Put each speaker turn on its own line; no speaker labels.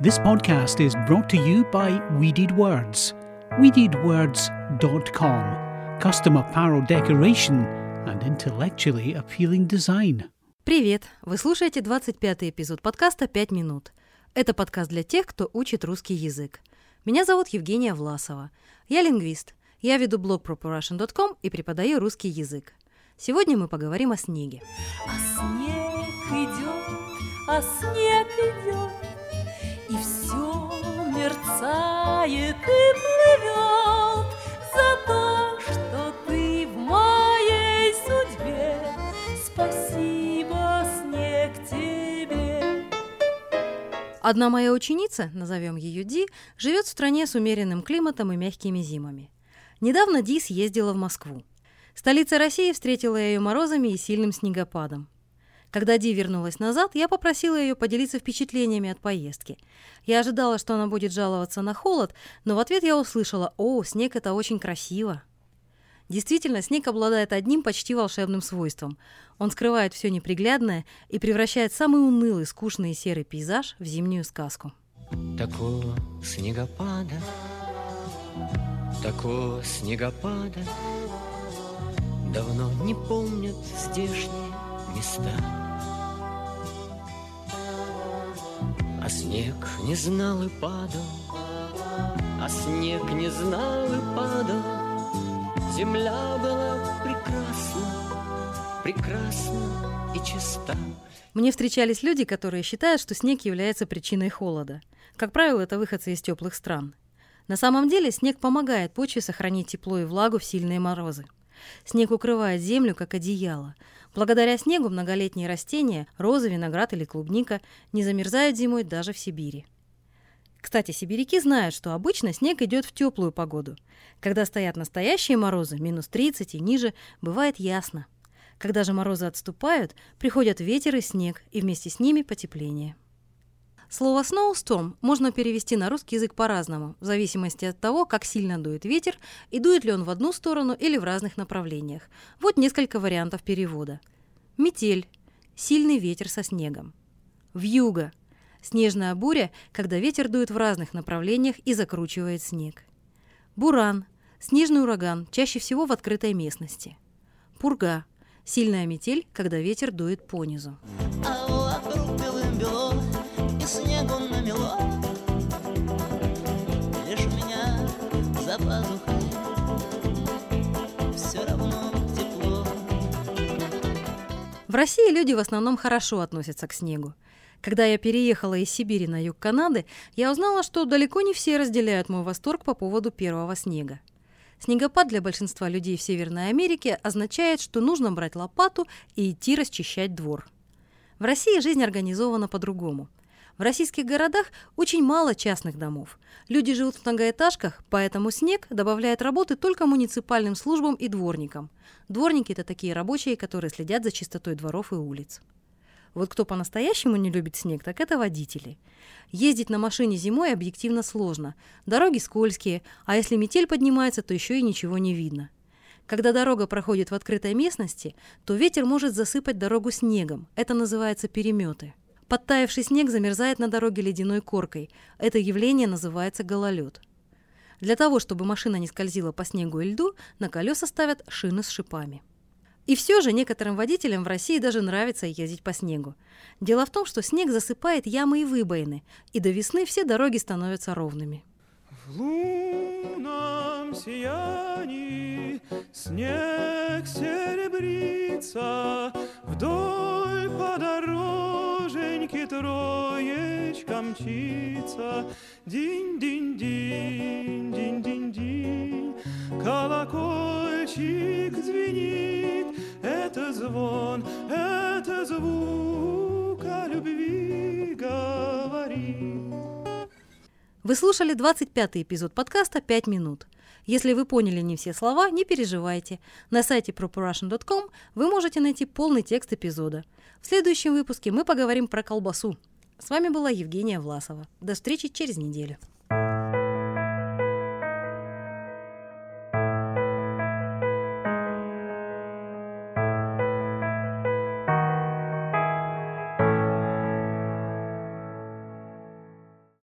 This podcast is brought to you by Weeded Words. WeededWords.com. Custom apparel decoration and intellectually appealing design.
Привет! Вы слушаете 25-й эпизод подкаста «5 минут». Это подкаст для тех, кто учит русский язык. Меня зовут Евгения Власова. Я лингвист. Я веду блог ProPrussian.com и преподаю русский язык. Сегодня мы поговорим о снеге.
А снег идет, а снег идет, и все мерцает и плывет за то, что ты в моей судьбе. Спасибо, снег, тебе.
Одна моя ученица, назовем ее Ди, живет в стране с умеренным климатом и мягкими зимами. Недавно Ди съездила в Москву. Столица России встретила ее морозами и сильным снегопадом. Когда Ди вернулась назад, я попросила ее поделиться впечатлениями от поездки. Я ожидала, что она будет жаловаться на холод, но в ответ я услышала «О, снег – это очень красиво». Действительно, снег обладает одним почти волшебным свойством. Он скрывает все неприглядное и превращает самый унылый, скучный и серый пейзаж в зимнюю сказку.
Такого снегопада, такого снегопада Давно не помнят здешние места А снег не знал и падал А снег не знал и падал Земля была прекрасна, прекрасна и чиста
Мне встречались люди, которые считают, что снег является причиной холода. Как правило, это выходцы из теплых стран. На самом деле снег помогает почве сохранить тепло и влагу в сильные морозы. Снег укрывает землю, как одеяло. Благодаря снегу многолетние растения, розы, виноград или клубника, не замерзают зимой даже в Сибири. Кстати, сибиряки знают, что обычно снег идет в теплую погоду. Когда стоят настоящие морозы, минус 30 и ниже, бывает ясно. Когда же морозы отступают, приходят ветер и снег, и вместе с ними потепление. Слово snowstorm можно перевести на русский язык по-разному, в зависимости от того, как сильно дует ветер и дует ли он в одну сторону или в разных направлениях. Вот несколько вариантов перевода. Метель – сильный ветер со снегом. Вьюга – снежная буря, когда ветер дует в разных направлениях и закручивает снег. Буран – снежный ураган, чаще всего в открытой местности. Пурга – сильная метель, когда ветер дует понизу.
А за пазухой все равно тепло
В России люди в основном хорошо относятся к снегу. Когда я переехала из Сибири на юг Канады, я узнала, что далеко не все разделяют мой восторг по поводу первого снега. Снегопад для большинства людей в Северной Америке означает, что нужно брать лопату и идти расчищать двор. В России жизнь организована по-другому. В российских городах очень мало частных домов. Люди живут в многоэтажках, поэтому снег добавляет работы только муниципальным службам и дворникам. Дворники – это такие рабочие, которые следят за чистотой дворов и улиц. Вот кто по-настоящему не любит снег, так это водители. Ездить на машине зимой объективно сложно. Дороги скользкие, а если метель поднимается, то еще и ничего не видно. Когда дорога проходит в открытой местности, то ветер может засыпать дорогу снегом. Это называется переметы. Подтаявший снег замерзает на дороге ледяной коркой. Это явление называется гололед. Для того, чтобы машина не скользила по снегу и льду, на колеса ставят шины с шипами. И все же некоторым водителям в России даже нравится ездить по снегу. Дело в том, что снег засыпает ямы и выбоины, и до весны все дороги становятся ровными.
В лунном сиянии снег серебрится, Вдоль по дороженьке троечка мчится. Динь-динь-динь, динь-динь-динь, Колокольчик звенит,
Вы слушали 25-й эпизод подкаста «5 минут». Если вы поняли не все слова, не переживайте. На сайте properrussian.com вы можете найти полный текст эпизода. В следующем выпуске мы поговорим про колбасу. С вами была Евгения Власова. До встречи через неделю.